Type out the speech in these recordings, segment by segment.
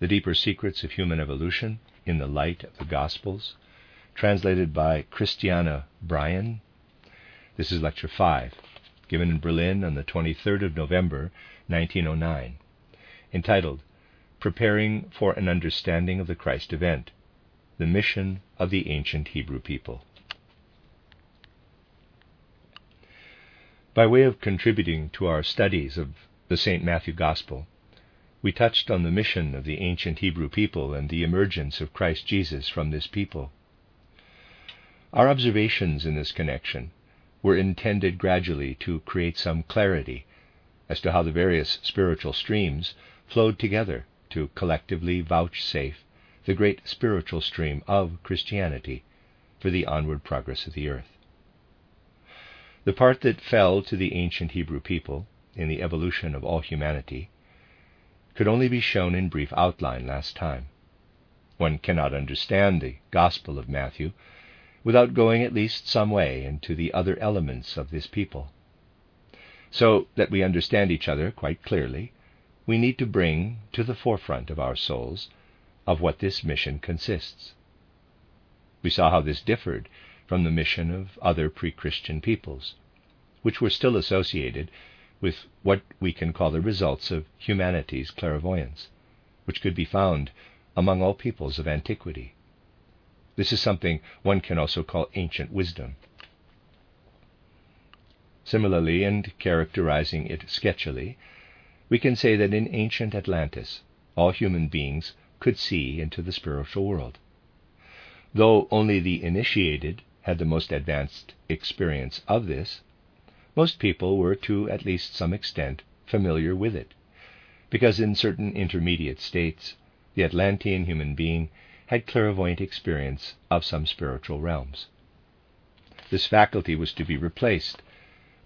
The Deeper Secrets of Human Evolution in the Light of the Gospels, translated by Christiana Bryan. This is Lecture 5, given in Berlin on the 23rd of November, 1909, entitled Preparing for an Understanding of the Christ Event The Mission of the Ancient Hebrew People. By way of contributing to our studies of the St. Matthew Gospel, we touched on the mission of the ancient Hebrew people and the emergence of Christ Jesus from this people. Our observations in this connection were intended gradually to create some clarity as to how the various spiritual streams flowed together to collectively vouchsafe the great spiritual stream of Christianity for the onward progress of the earth. The part that fell to the ancient Hebrew people in the evolution of all humanity could only be shown in brief outline last time. One cannot understand the Gospel of Matthew without going at least some way into the other elements of this people. So that we understand each other quite clearly, we need to bring to the forefront of our souls of what this mission consists. We saw how this differed from the mission of other pre Christian peoples, which were still associated with what we can call the results of humanity's clairvoyance, which could be found among all peoples of antiquity. This is something one can also call ancient wisdom. Similarly, and characterizing it sketchily, we can say that in ancient Atlantis, all human beings could see into the spiritual world. Though only the initiated had the most advanced experience of this, most people were to at least some extent familiar with it, because in certain intermediate states the Atlantean human being had clairvoyant experience of some spiritual realms. This faculty was to be replaced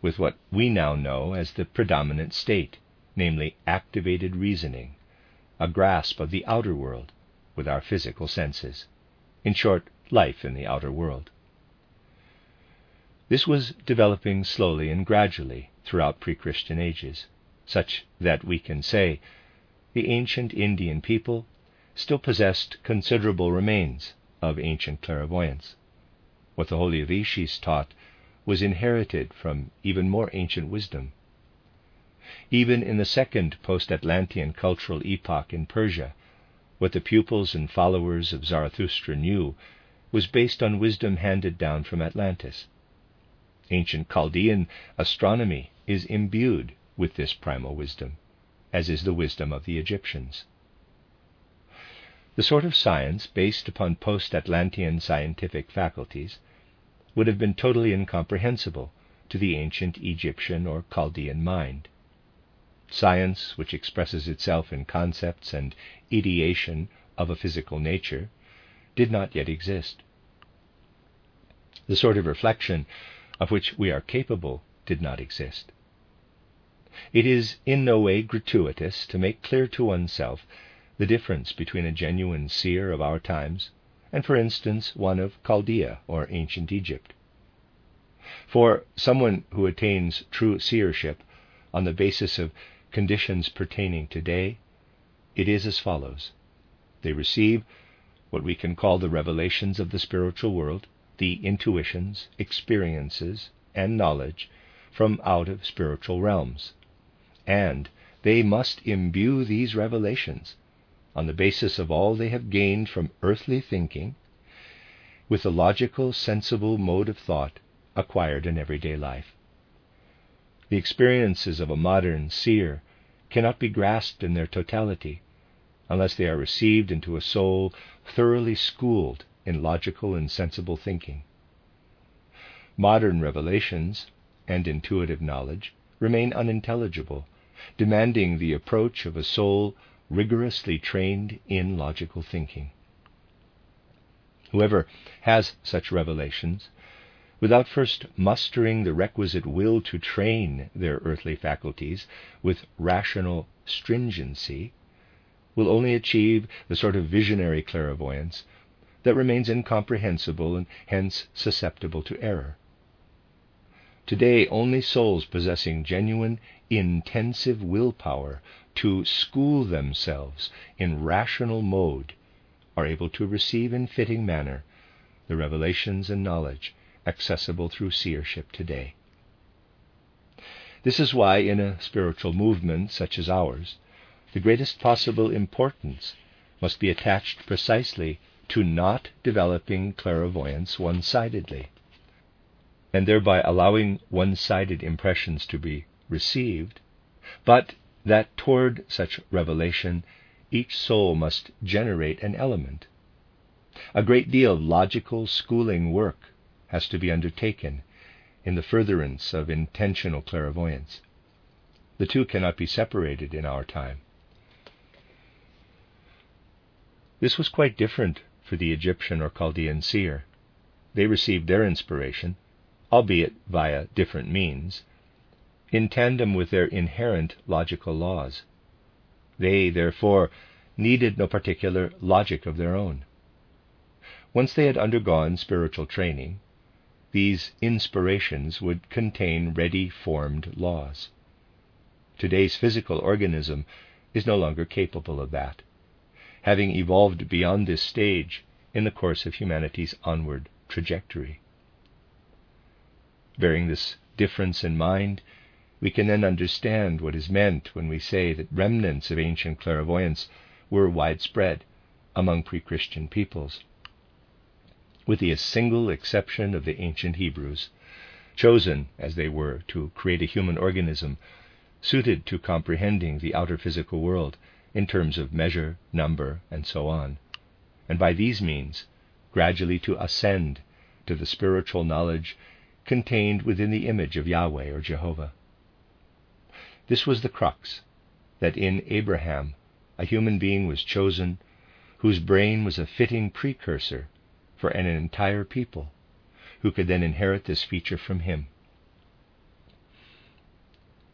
with what we now know as the predominant state, namely activated reasoning, a grasp of the outer world with our physical senses. In short, life in the outer world. This was developing slowly and gradually throughout pre Christian ages, such that we can say the ancient Indian people still possessed considerable remains of ancient clairvoyance. What the holy rishis taught was inherited from even more ancient wisdom. Even in the second post Atlantean cultural epoch in Persia, what the pupils and followers of Zarathustra knew was based on wisdom handed down from Atlantis. Ancient Chaldean astronomy is imbued with this primal wisdom, as is the wisdom of the Egyptians. The sort of science based upon post Atlantean scientific faculties would have been totally incomprehensible to the ancient Egyptian or Chaldean mind. Science, which expresses itself in concepts and ideation of a physical nature, did not yet exist. The sort of reflection of which we are capable did not exist. It is in no way gratuitous to make clear to oneself the difference between a genuine seer of our times and, for instance, one of Chaldea or ancient Egypt. For someone who attains true seership on the basis of conditions pertaining to day, it is as follows. They receive what we can call the revelations of the spiritual world the intuitions, experiences, and knowledge from out of spiritual realms. And they must imbue these revelations, on the basis of all they have gained from earthly thinking, with the logical, sensible mode of thought acquired in everyday life. The experiences of a modern seer cannot be grasped in their totality unless they are received into a soul thoroughly schooled in logical and sensible thinking. Modern revelations and intuitive knowledge remain unintelligible, demanding the approach of a soul rigorously trained in logical thinking. Whoever has such revelations, without first mustering the requisite will to train their earthly faculties with rational stringency, will only achieve the sort of visionary clairvoyance that remains incomprehensible and hence susceptible to error. Today, only souls possessing genuine, intensive willpower to school themselves in rational mode are able to receive in fitting manner the revelations and knowledge accessible through seership today. This is why, in a spiritual movement such as ours, the greatest possible importance must be attached precisely to not developing clairvoyance one sidedly, and thereby allowing one sided impressions to be received, but that toward such revelation each soul must generate an element. A great deal of logical schooling work has to be undertaken in the furtherance of intentional clairvoyance. The two cannot be separated in our time. This was quite different for the Egyptian or Chaldean seer. They received their inspiration, albeit via different means, in tandem with their inherent logical laws. They, therefore, needed no particular logic of their own. Once they had undergone spiritual training, these inspirations would contain ready formed laws. Today's physical organism is no longer capable of that, having evolved beyond this stage in the course of humanity's onward trajectory. Bearing this difference in mind, we can then understand what is meant when we say that remnants of ancient clairvoyance were widespread among pre Christian peoples with the single exception of the ancient Hebrews, chosen as they were to create a human organism suited to comprehending the outer physical world in terms of measure, number, and so on, and by these means gradually to ascend to the spiritual knowledge contained within the image of Yahweh or Jehovah. This was the crux that in Abraham a human being was chosen whose brain was a fitting precursor for an entire people who could then inherit this feature from him.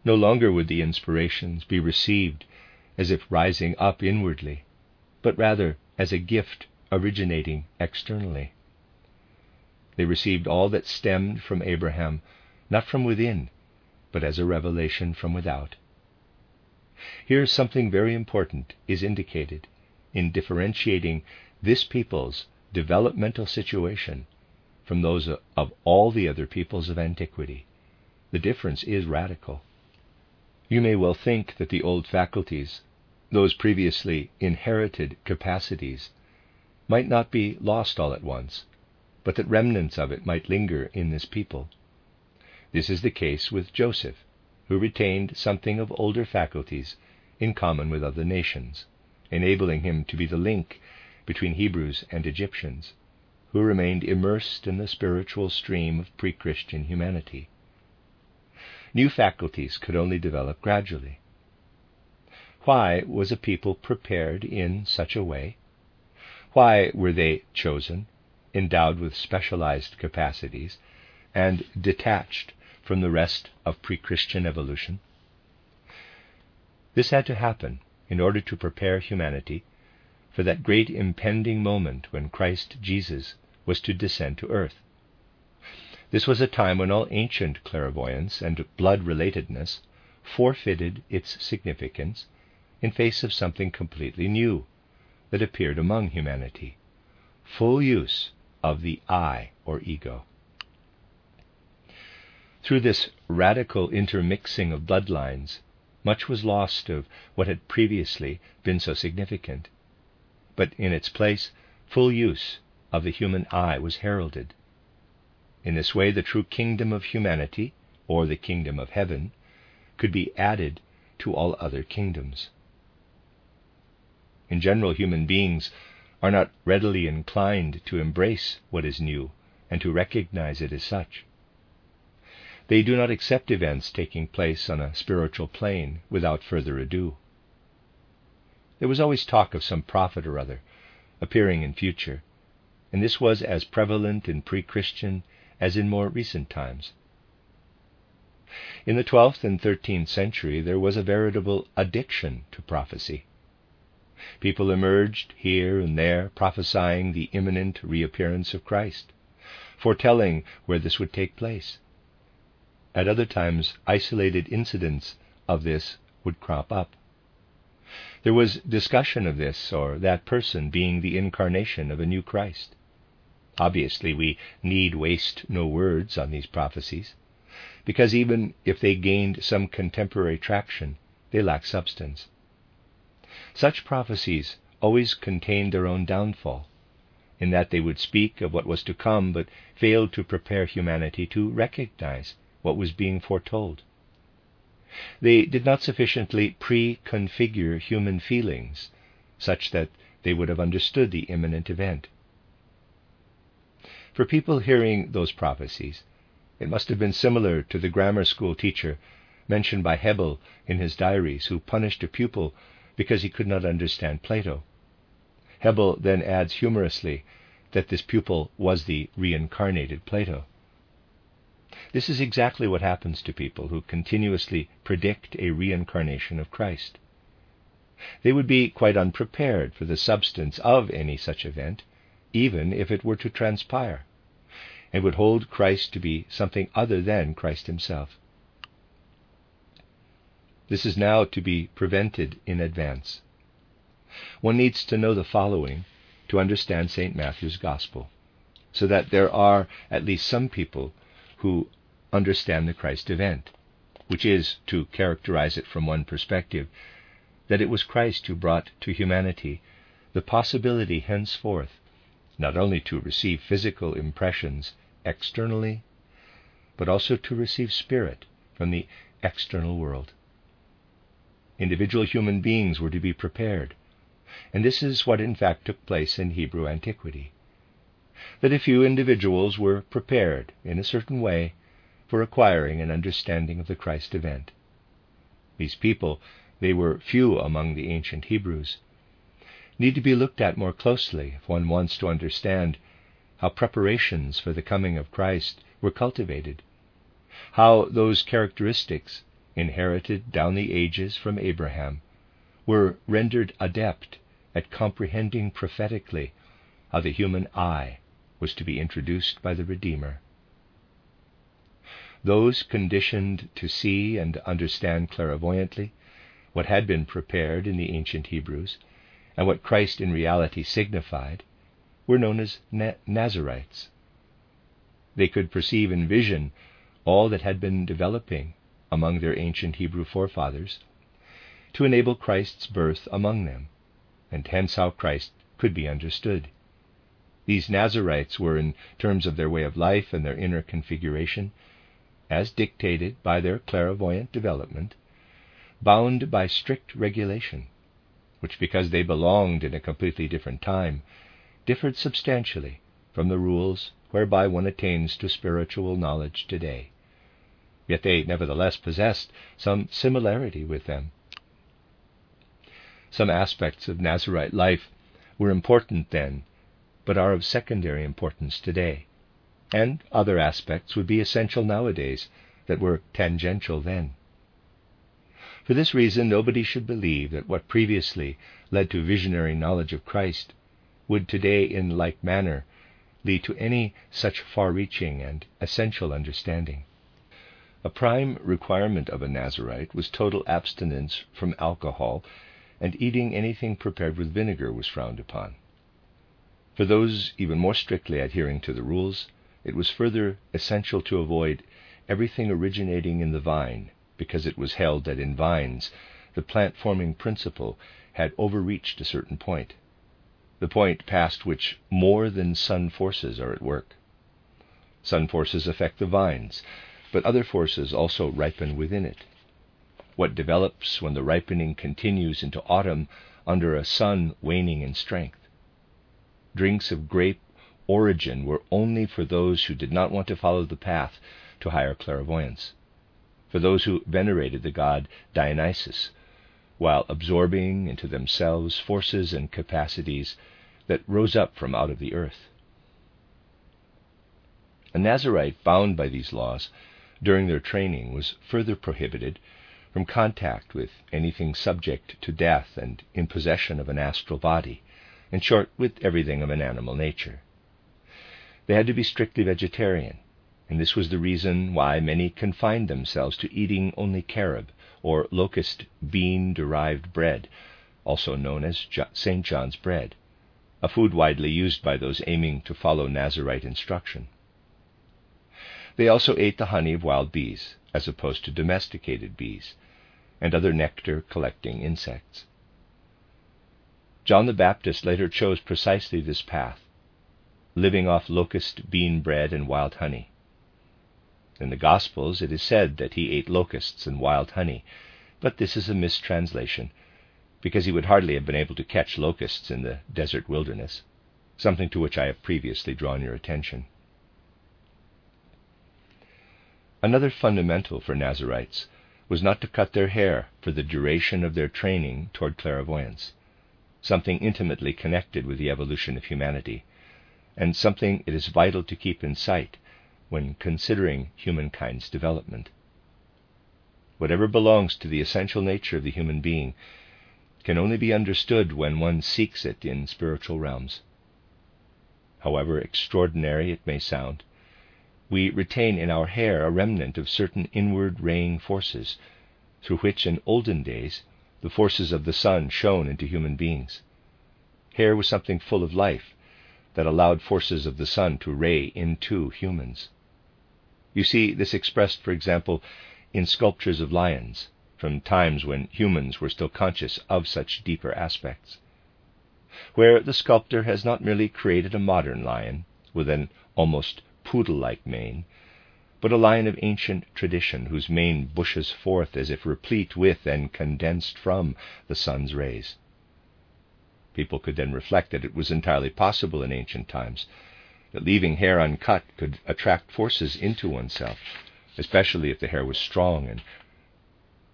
No longer would the inspirations be received as if rising up inwardly, but rather as a gift originating externally. They received all that stemmed from Abraham, not from within, but as a revelation from without. Here something very important is indicated in differentiating this people's developmental situation from those of all the other peoples of antiquity. The difference is radical. You may well think that the old faculties, those previously inherited capacities, might not be lost all at once, but that remnants of it might linger in this people. This is the case with Joseph, who retained something of older faculties in common with other nations, enabling him to be the link between Hebrews and Egyptians, who remained immersed in the spiritual stream of pre Christian humanity. New faculties could only develop gradually. Why was a people prepared in such a way? Why were they chosen, endowed with specialized capacities, and detached from the rest of pre Christian evolution? This had to happen in order to prepare humanity for that great impending moment when Christ Jesus was to descend to earth. This was a time when all ancient clairvoyance and blood relatedness forfeited its significance in face of something completely new that appeared among humanity full use of the I or ego. Through this radical intermixing of bloodlines, much was lost of what had previously been so significant but in its place, full use of the human I was heralded. In this way, the true kingdom of humanity, or the kingdom of heaven, could be added to all other kingdoms. In general, human beings are not readily inclined to embrace what is new and to recognize it as such. They do not accept events taking place on a spiritual plane without further ado. There was always talk of some prophet or other appearing in future, and this was as prevalent in pre Christian as in more recent times. In the 12th and 13th century, there was a veritable addiction to prophecy. People emerged here and there prophesying the imminent reappearance of Christ, foretelling where this would take place. At other times, isolated incidents of this would crop up. There was discussion of this or that person being the incarnation of a new Christ. Obviously, we need waste no words on these prophecies, because even if they gained some contemporary traction, they lack substance. Such prophecies always contained their own downfall, in that they would speak of what was to come but failed to prepare humanity to recognize what was being foretold. They did not sufficiently pre-configure human feelings such that they would have understood the imminent event. For people hearing those prophecies, it must have been similar to the grammar school teacher mentioned by Hebbel in his diaries, who punished a pupil because he could not understand Plato. Hebbel then adds humorously that this pupil was the reincarnated Plato. This is exactly what happens to people who continuously predict a reincarnation of Christ. They would be quite unprepared for the substance of any such event even if it were to transpire, and would hold Christ to be something other than Christ himself. This is now to be prevented in advance. One needs to know the following to understand St. Matthew's Gospel, so that there are at least some people who understand the Christ event, which is, to characterize it from one perspective, that it was Christ who brought to humanity the possibility henceforth not only to receive physical impressions externally, but also to receive spirit from the external world. Individual human beings were to be prepared, and this is what in fact took place in Hebrew antiquity. That a few individuals were prepared in a certain way for acquiring an understanding of the Christ event. These people, they were few among the ancient Hebrews, need to be looked at more closely if one wants to understand how preparations for the coming of Christ were cultivated, how those characteristics inherited down the ages from Abraham were rendered adept at comprehending prophetically how the human I was to be introduced by the Redeemer. Those conditioned to see and understand clairvoyantly what had been prepared in the ancient Hebrews and what Christ in reality signified, were known as Na- Nazarites. They could perceive in vision all that had been developing among their ancient Hebrew forefathers to enable Christ's birth among them, and hence how Christ could be understood. These Nazarites were, in terms of their way of life and their inner configuration, as dictated by their clairvoyant development, bound by strict regulation which, because they belonged in a completely different time, differed substantially from the rules whereby one attains to spiritual knowledge today. Yet they nevertheless possessed some similarity with them. Some aspects of Nazarite life were important then, but are of secondary importance today, and other aspects would be essential nowadays that were tangential then. For this reason, nobody should believe that what previously led to visionary knowledge of Christ would today, in like manner, lead to any such far reaching and essential understanding. A prime requirement of a Nazarite was total abstinence from alcohol, and eating anything prepared with vinegar was frowned upon. For those even more strictly adhering to the rules, it was further essential to avoid everything originating in the vine, because it was held that in vines the plant forming principle had overreached a certain point, the point past which more than sun forces are at work. Sun forces affect the vines, but other forces also ripen within it. What develops when the ripening continues into autumn under a sun waning in strength? Drinks of grape origin were only for those who did not want to follow the path to higher clairvoyance for those who venerated the god Dionysus, while absorbing into themselves forces and capacities that rose up from out of the earth. A Nazarite bound by these laws during their training was further prohibited from contact with anything subject to death and in possession of an astral body, in short, with everything of an animal nature. They had to be strictly vegetarian, and this was the reason why many confined themselves to eating only carob, or locust bean derived bread, also known as St. John's bread, a food widely used by those aiming to follow Nazarite instruction. They also ate the honey of wild bees, as opposed to domesticated bees, and other nectar collecting insects. John the Baptist later chose precisely this path, living off locust bean bread and wild honey. In the Gospels it is said that he ate locusts and wild honey, but this is a mistranslation, because he would hardly have been able to catch locusts in the desert wilderness, something to which I have previously drawn your attention. Another fundamental for Nazarites was not to cut their hair for the duration of their training toward clairvoyance, something intimately connected with the evolution of humanity, and something it is vital to keep in sight when considering humankind's development. Whatever belongs to the essential nature of the human being can only be understood when one seeks it in spiritual realms. However extraordinary it may sound, we retain in our hair a remnant of certain inward raying forces, through which in olden days the forces of the sun shone into human beings. Hair was something full of life that allowed forces of the sun to ray into humans. You see this expressed, for example, in sculptures of lions, from times when humans were still conscious of such deeper aspects, where the sculptor has not merely created a modern lion with an almost poodle like mane, but a lion of ancient tradition whose mane bushes forth as if replete with and condensed from the sun's rays. People could then reflect that it was entirely possible in ancient times that leaving hair uncut could attract forces into oneself, especially if the hair was strong and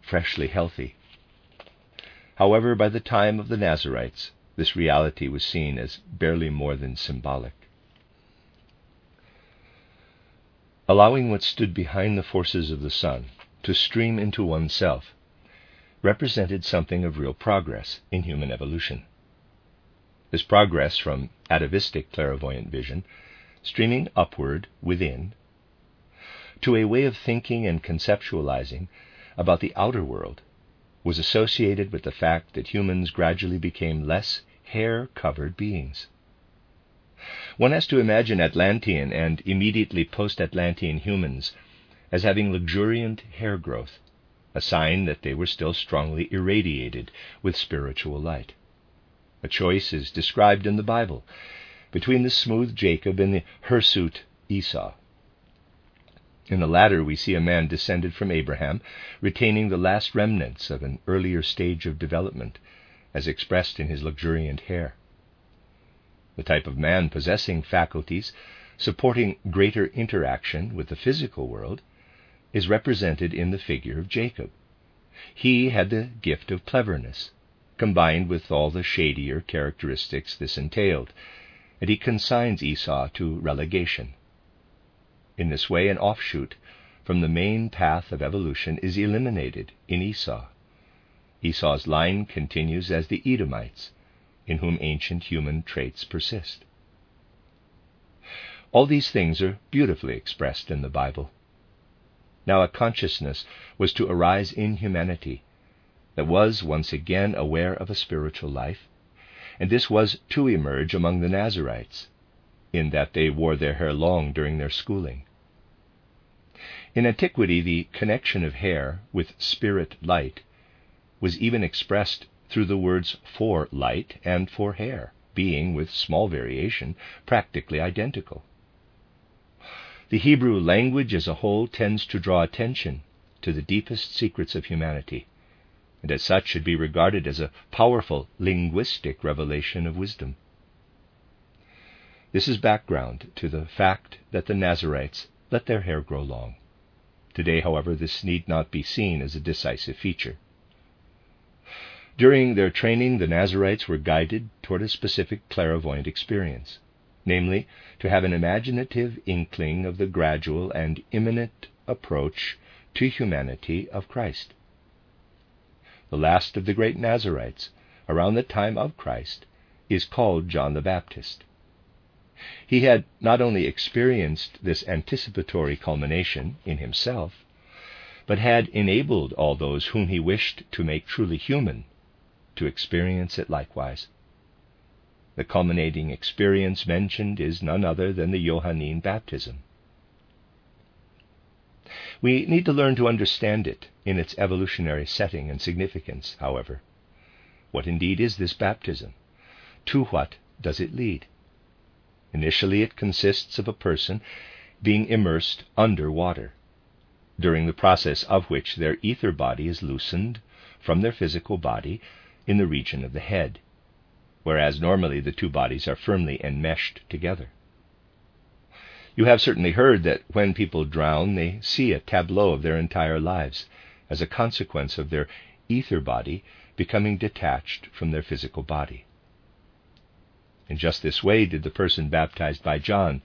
freshly healthy. However, by the time of the Nazarites, this reality was seen as barely more than symbolic. allowing what stood behind the forces of the sun to stream into oneself, represented something of real progress in human evolution. This progress from atavistic clairvoyant vision, streaming upward within, to a way of thinking and conceptualizing about the outer world, was associated with the fact that humans gradually became less hair covered beings. One has to imagine Atlantean and immediately post Atlantean humans as having luxuriant hair growth, a sign that they were still strongly irradiated with spiritual light. A choice is described in the Bible between the smooth Jacob and the hirsute Esau. In the latter, we see a man descended from Abraham, retaining the last remnants of an earlier stage of development, as expressed in his luxuriant hair the type of man possessing faculties supporting greater interaction with the physical world, is represented in the figure of Jacob. He had the gift of cleverness, combined with all the shadier characteristics this entailed, and he consigns Esau to relegation. In this way, an offshoot from the main path of evolution is eliminated in Esau. Esau's line continues as the Edomites, in whom ancient human traits persist. All these things are beautifully expressed in the Bible. Now, a consciousness was to arise in humanity that was once again aware of a spiritual life, and this was to emerge among the Nazarites, in that they wore their hair long during their schooling. In antiquity, the connection of hair with spirit light was even expressed through the words for light and for hair, being, with small variation, practically identical. The Hebrew language as a whole tends to draw attention to the deepest secrets of humanity, and as such should be regarded as a powerful linguistic revelation of wisdom. This is background to the fact that the Nazarites let their hair grow long. Today, however, this need not be seen as a decisive feature. During their training, the Nazarites were guided toward a specific clairvoyant experience, namely, to have an imaginative inkling of the gradual and imminent approach to humanity of Christ. The last of the great Nazarites, around the time of Christ, is called John the Baptist. He had not only experienced this anticipatory culmination in himself, but had enabled all those whom he wished to make truly human to experience it likewise. The culminating experience mentioned is none other than the Johannine baptism. We need to learn to understand it in its evolutionary setting and significance, however. What indeed is this baptism? To what does it lead? Initially, it consists of a person being immersed under water, during the process of which their ether body is loosened from their physical body in the region of the head, whereas normally the two bodies are firmly enmeshed together. You have certainly heard that when people drown, they see a tableau of their entire lives as a consequence of their ether body becoming detached from their physical body. In just this way did the person baptized by John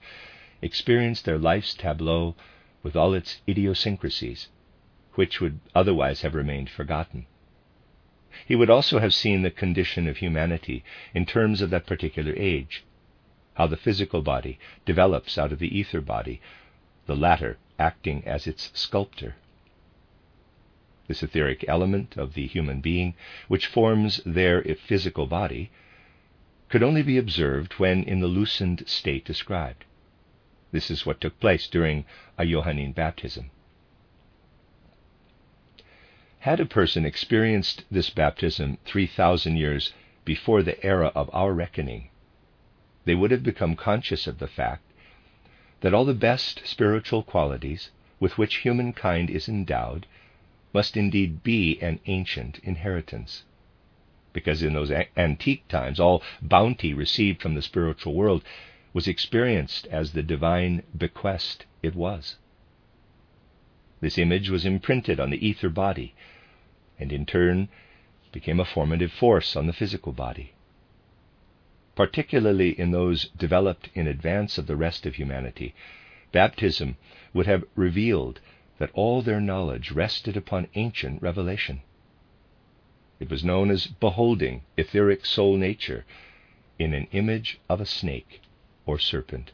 experience their life's tableau with all its idiosyncrasies, which would otherwise have remained forgotten. He would also have seen the condition of humanity in terms of that particular age, how the physical body develops out of the ether body, the latter acting as its sculptor. This etheric element of the human being, which forms their physical body, could only be observed when in the loosened state described. This is what took place during a Johannine baptism. Had a person experienced this baptism 3,000 years before the era of our reckoning, they would have become conscious of the fact that all the best spiritual qualities with which humankind is endowed must indeed be an ancient inheritance. Because in those a- antique times, all bounty received from the spiritual world was experienced as the divine bequest it was. This image was imprinted on the ether body, and in turn became a formative force on the physical body. Particularly in those developed in advance of the rest of humanity, baptism would have revealed that all their knowledge rested upon ancient revelation. It was known as beholding etheric soul nature in an image of a snake or serpent.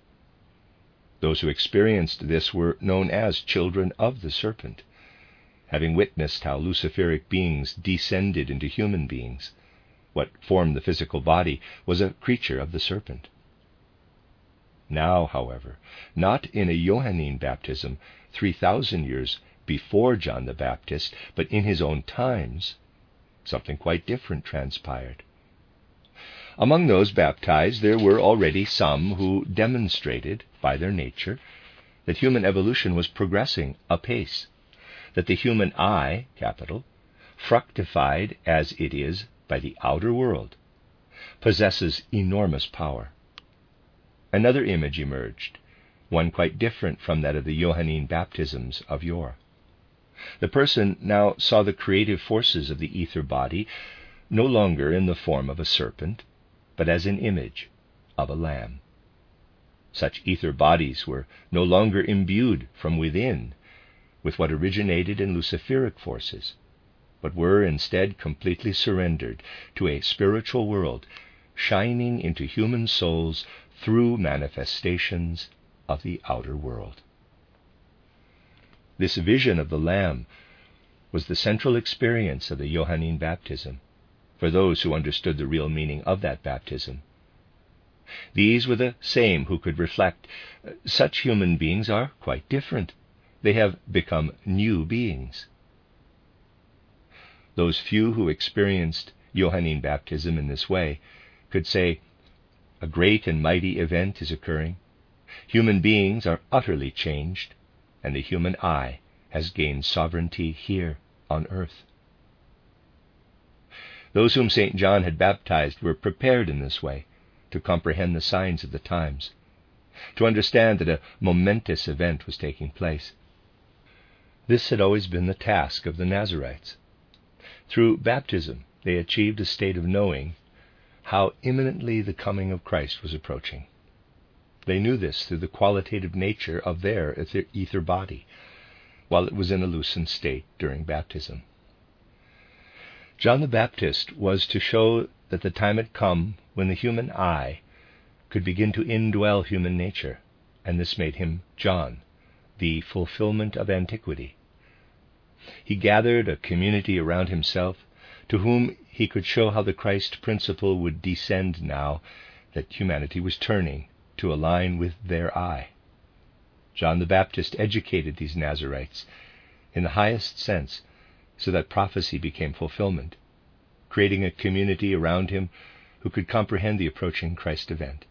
Those who experienced this were known as children of the serpent, having witnessed how Luciferic beings descended into human beings. What formed the physical body was a creature of the serpent. Now, however, not in a Johannine baptism 3,000 years before John the Baptist, but in his own times, something quite different transpired. Among those baptized, there were already some who demonstrated, by their nature, that human evolution was progressing apace, that the human I, capital, fructified as it is by the outer world, possesses enormous power. Another image emerged, one quite different from that of the Johannine baptisms of yore. The person now saw the creative forces of the ether body no longer in the form of a serpent, but as an image of a lamb. Such ether bodies were no longer imbued from within with what originated in Luciferic forces, but were instead completely surrendered to a spiritual world shining into human souls through manifestations of the outer world. This vision of the Lamb was the central experience of the Johannine baptism for those who understood the real meaning of that baptism. These were the same who could reflect such human beings are quite different. They have become new beings. Those few who experienced Johannine baptism in this way could say, A great and mighty event is occurring. Human beings are utterly changed, and the human I has gained sovereignty here on earth. Those whom St. John had baptized were prepared in this way to comprehend the signs of the times, to understand that a momentous event was taking place. This had always been the task of the Nazarites. Through baptism, they achieved a state of knowing how imminently the coming of Christ was approaching. They knew this through the qualitative nature of their ether body, while it was in a loosened state during baptism. John the Baptist was to show that the time had come when the human I could begin to indwell human nature, and this made him John, the fulfillment of antiquity. He gathered a community around himself to whom he could show how the Christ principle would descend now that humanity was turning to align with their I. John the Baptist educated these Nazarites in the highest sense so that prophecy became fulfillment, creating a community around him who could comprehend the approaching Christ event.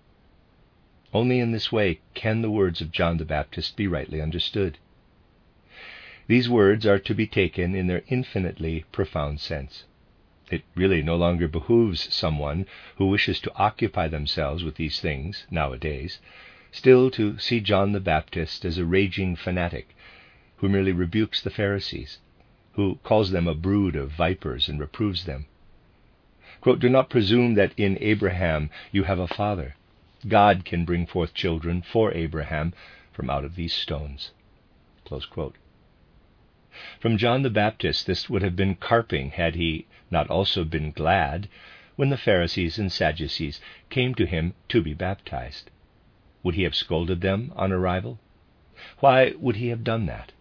Only in this way can the words of John the Baptist be rightly understood. These words are to be taken in their infinitely profound sense. It really no longer behooves someone who wishes to occupy themselves with these things nowadays still to see John the Baptist as a raging fanatic who merely rebukes the Pharisees, who calls them a brood of vipers and reproves them. Quote, Do not presume that in Abraham you have a father. God can bring forth children for Abraham from out of these stones. From John the Baptist, this would have been carping had he not also been glad when the Pharisees and Sadducees came to him to be baptized. Would he have scolded them on arrival? Why would he have done that?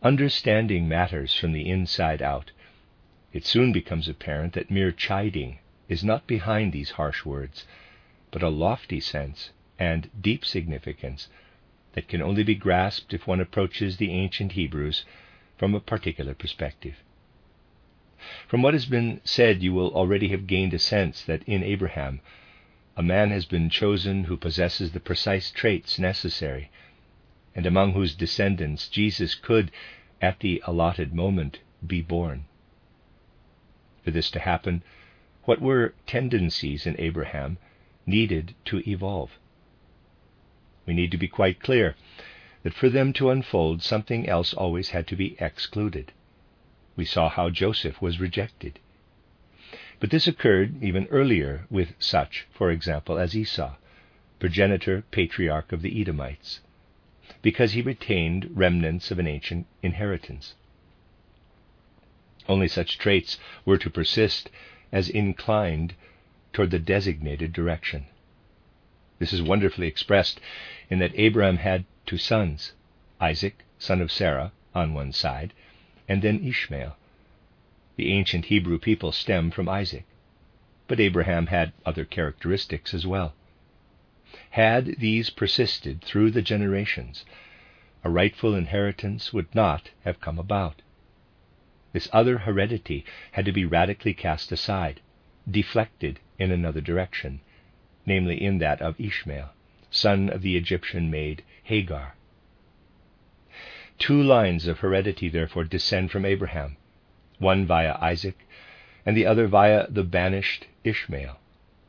Understanding matters from the inside out, it soon becomes apparent that mere chiding is not behind these harsh words, but a lofty sense and deep significance that can only be grasped if one approaches the ancient Hebrews from a particular perspective. From what has been said, you will already have gained a sense that in Abraham, a man has been chosen who possesses the precise traits necessary, and among whose descendants Jesus could, at the allotted moment, be born. For this to happen, what were tendencies in Abraham needed to evolve? We need to be quite clear that for them to unfold, something else always had to be excluded. We saw how Joseph was rejected. But this occurred even earlier with such, for example, as Esau, progenitor patriarch of the Edomites, because he retained remnants of an ancient inheritance. Only such traits were to persist as inclined toward the designated direction. This is wonderfully expressed in that Abraham had two sons Isaac, son of Sarah, on one side, and then Ishmael. The ancient Hebrew people stem from Isaac, but Abraham had other characteristics as well. Had these persisted through the generations, a rightful inheritance would not have come about. This other heredity had to be radically cast aside, deflected in another direction, namely in that of Ishmael, son of the Egyptian maid Hagar. Two lines of heredity therefore descend from Abraham, one via Isaac, and the other via the banished Ishmael,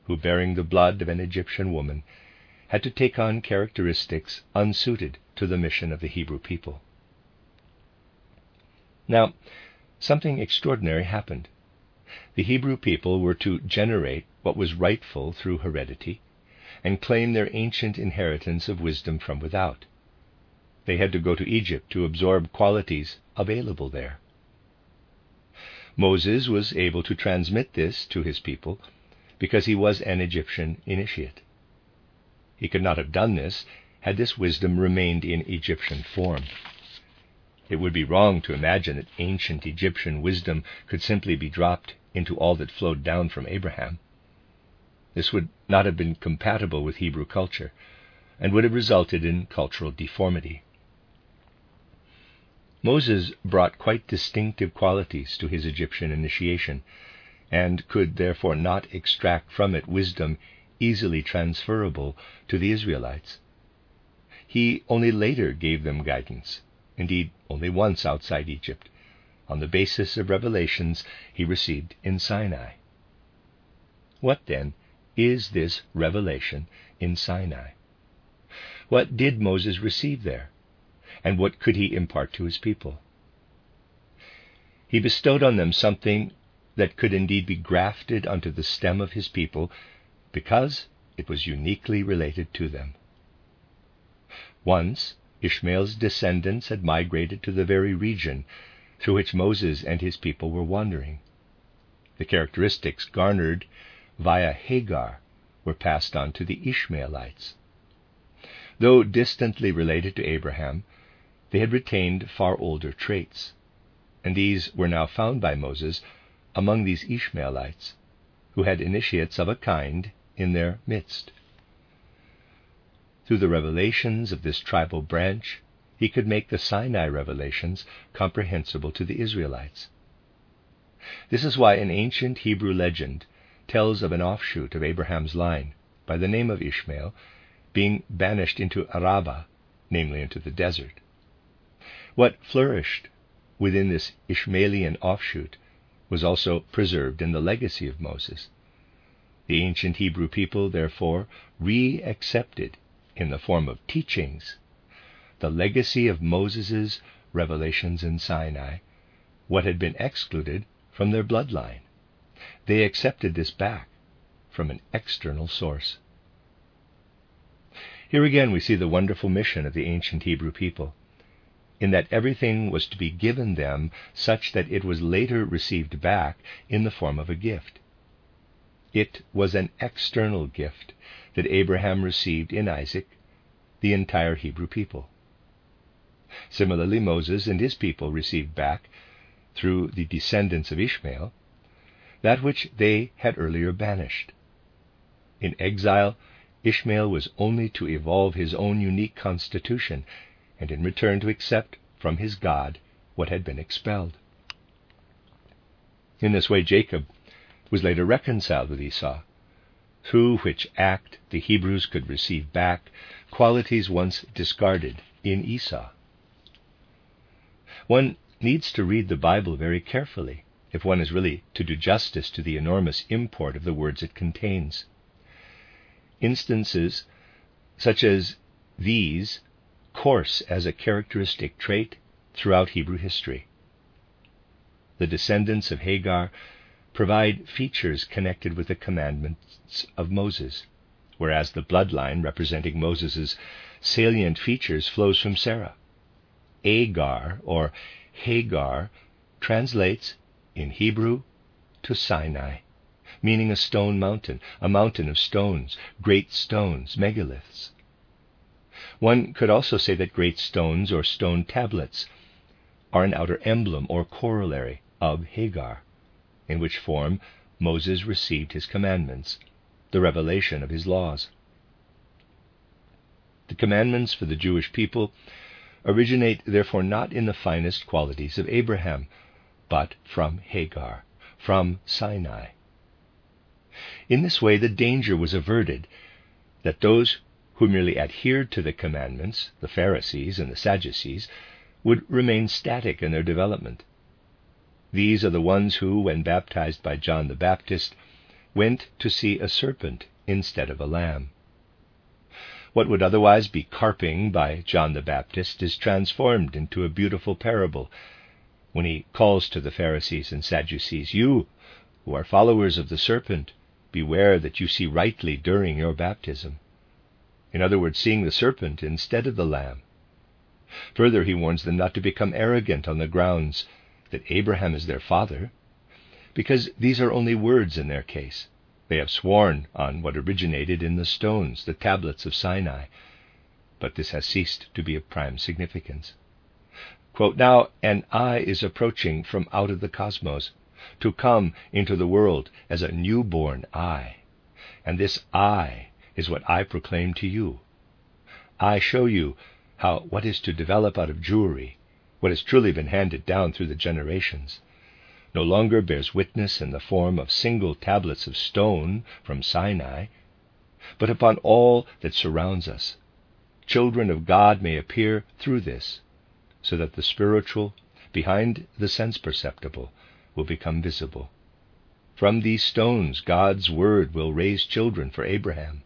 who, bearing the blood of an Egyptian woman, had to take on characteristics unsuited to the mission of the Hebrew people. Now, something extraordinary happened. The Hebrew people were to generate what was rightful through heredity and claim their ancient inheritance of wisdom from without. They had to go to Egypt to absorb qualities available there. Moses was able to transmit this to his people because he was an Egyptian initiate. He could not have done this had this wisdom remained in Egyptian form. It would be wrong to imagine that ancient Egyptian wisdom could simply be dropped into all that flowed down from Abraham. This would not have been compatible with Hebrew culture and would have resulted in cultural deformity. Moses brought quite distinctive qualities to his Egyptian initiation and could therefore not extract from it wisdom easily transferable to the Israelites. He only later gave them guidance indeed only once outside Egypt, on the basis of revelations he received in Sinai. What, then, is this revelation in Sinai? What did Moses receive there? And what could he impart to his people? he bestowed on them something that could indeed be grafted onto the stem of his people because it was uniquely related to them. Once, Ishmael's descendants had migrated to the very region through which Moses and his people were wandering. The characteristics garnered via Hagar were passed on to the Ishmaelites. Though distantly related to Abraham, they had retained far older traits, and these were now found by Moses among these Ishmaelites, who had initiates of a kind in their midst. Through the revelations of this tribal branch, he could make the Sinai revelations comprehensible to the Israelites. This is why an ancient Hebrew legend tells of an offshoot of Abraham's line, by the name of Ishmael, being banished into Arabah, namely into the desert. What flourished within this Ishmaelian offshoot was also preserved in the legacy of Moses. The ancient Hebrew people, therefore, re accepted in the form of teachings the legacy of Moses' revelations in Sinai, what had been excluded from their bloodline. They accepted this back from an external source. Here again we see the wonderful mission of the ancient Hebrew people, in that everything was to be given them such that it was later received back in the form of a gift. It was an external gift that Abraham received in Isaac, the entire Hebrew people. Similarly, Moses and his people received back, through the descendants of Ishmael, that which they had earlier banished. In exile, Ishmael was only to evolve his own unique constitution, and in return to accept from his God what had been expelled. In this way, Jacob was later reconciled with Esau, through which act the Hebrews could receive back qualities once discarded in Esau. One needs to read the Bible very carefully if one is really to do justice to the enormous import of the words it contains. Instances such as these course as a characteristic trait throughout Hebrew history. The descendants of Hagar provide features connected with the commandments of Moses, whereas the bloodline representing Moses' salient features flows from Sarah. Agar or Hagar translates in Hebrew to Sinai meaning a stone mountain, a mountain of stones, great stones, megaliths. One could also say that great stones or stone tablets are an outer emblem or corollary of Hagar, in which form Moses received his commandments, the revelation of his laws. The commandments for the Jewish people originate therefore not in the finest qualities of Abraham, but from Hagar, from Sinai. In this way, the danger was averted that those who merely adhered to the commandments, the Pharisees and the Sadducees, would remain static in their development. These are the ones who, when baptized by John the Baptist, went to see a serpent instead of a lamb. What would otherwise be carping by John the Baptist is transformed into a beautiful parable when he calls to the Pharisees and Sadducees, You, who are followers of the serpent, Beware that you see rightly during your baptism. In other words, seeing the serpent instead of the lamb. Further, he warns them not to become arrogant on the grounds that Abraham is their father, because these are only words in their case. They have sworn on what originated in the stones, the tablets of Sinai, but this has ceased to be of prime significance. Quote, now an I is approaching from out of the cosmos to come into the world as a newborn I. And this I is what I proclaim to you. I show you how what is to develop out of Jewry, what has truly been handed down through the generations, no longer bears witness in the form of single tablets of stone from Sinai, but upon all that surrounds us. Children of God may appear through this, so that the spiritual, behind the sense perceptible, will become visible. From these stones, God's word will raise children for Abraham.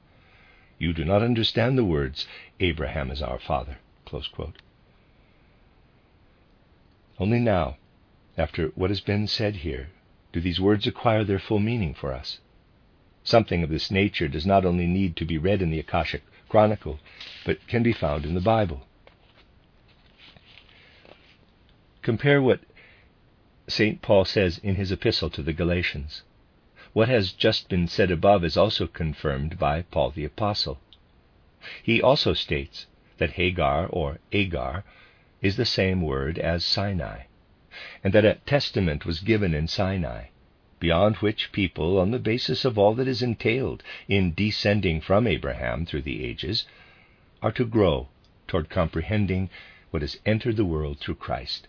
You do not understand the words, Abraham is our father. Only now, after what has been said here, do these words acquire their full meaning for us. Something of this nature does not only need to be read in the Akashic Chronicle, but can be found in the Bible. Compare what St. Paul says in his epistle to the Galatians. What has just been said above is also confirmed by Paul the Apostle. He also states that Hagar or Agar is the same word as Sinai, and that a testament was given in Sinai, beyond which people, on the basis of all that is entailed in descending from Abraham through the ages, are to grow toward comprehending what has entered the world through Christ.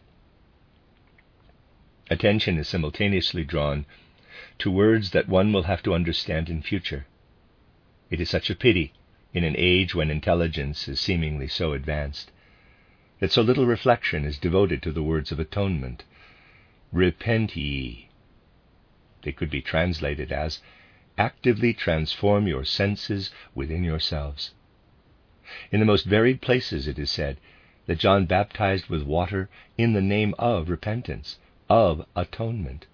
Attention is simultaneously drawn to words that one will have to understand in future. It is such a pity, in an age when intelligence is seemingly so advanced, that so little reflection is devoted to the words of atonement. Repent ye. They could be translated as actively transform your senses within yourselves. In the most varied places it is said that John baptized with water in the name of repentance of atonement.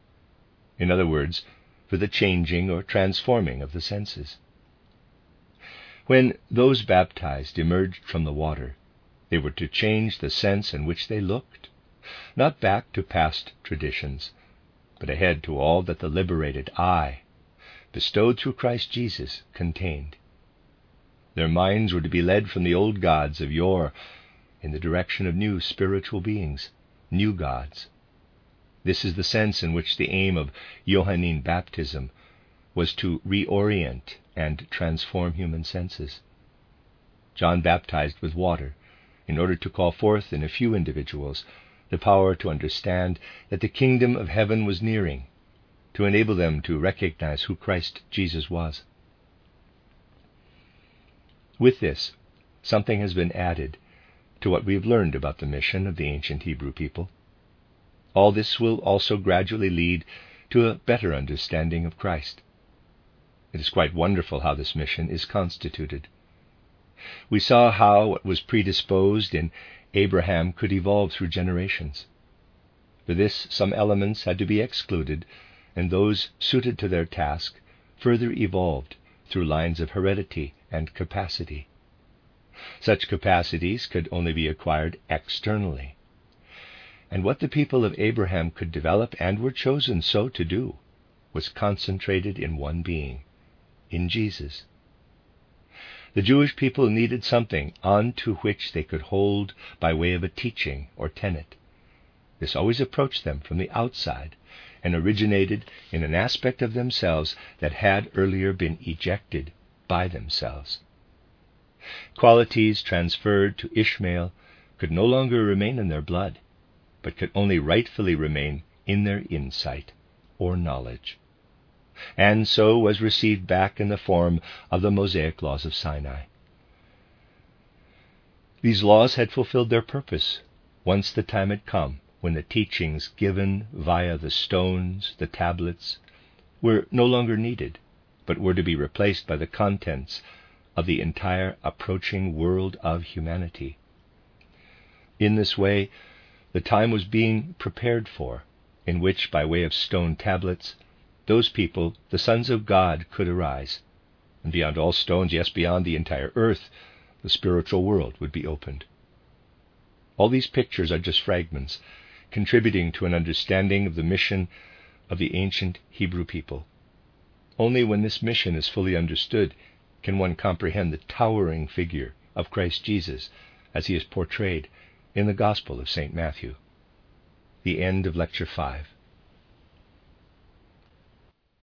In other words, for the changing or transforming of the senses. When those baptized emerged from the water, they were to change the sense in which they looked, not back to past traditions, but ahead to all that the liberated I, bestowed through Christ Jesus, contained. Their minds were to be led from the old gods of yore in the direction of new spiritual beings, new gods, this is the sense in which the aim of Johannine baptism was to reorient and transform human senses. John baptized with water in order to call forth in a few individuals the power to understand that the kingdom of heaven was nearing, to enable them to recognize who Christ Jesus was. With this, something has been added to what we have learned about the mission of the ancient Hebrew people. All this will also gradually lead to a better understanding of Christ. It is quite wonderful how this mission is constituted. We saw how what was predisposed in Abraham could evolve through generations. For this, some elements had to be excluded, and those suited to their task further evolved through lines of heredity and capacity. Such capacities could only be acquired externally and what the people of Abraham could develop and were chosen so to do was concentrated in one being, in Jesus. The Jewish people needed something on to which they could hold by way of a teaching or tenet. This always approached them from the outside and originated in an aspect of themselves that had earlier been ejected by themselves. Qualities transferred to Ishmael could no longer remain in their blood but could only rightfully remain in their insight or knowledge, and so was received back in the form of the Mosaic laws of Sinai. These laws had fulfilled their purpose once the time had come when the teachings given via the stones, the tablets, were no longer needed, but were to be replaced by the contents of the entire approaching world of humanity. In this way, the time was being prepared for, in which, by way of stone tablets, those people, the sons of God, could arise. And beyond all stones, yes, beyond the entire earth, the spiritual world would be opened. All these pictures are just fragments, contributing to an understanding of the mission of the ancient Hebrew people. Only when this mission is fully understood can one comprehend the towering figure of Christ Jesus as he is portrayed in the Gospel of St. Matthew. The end of Lecture 5.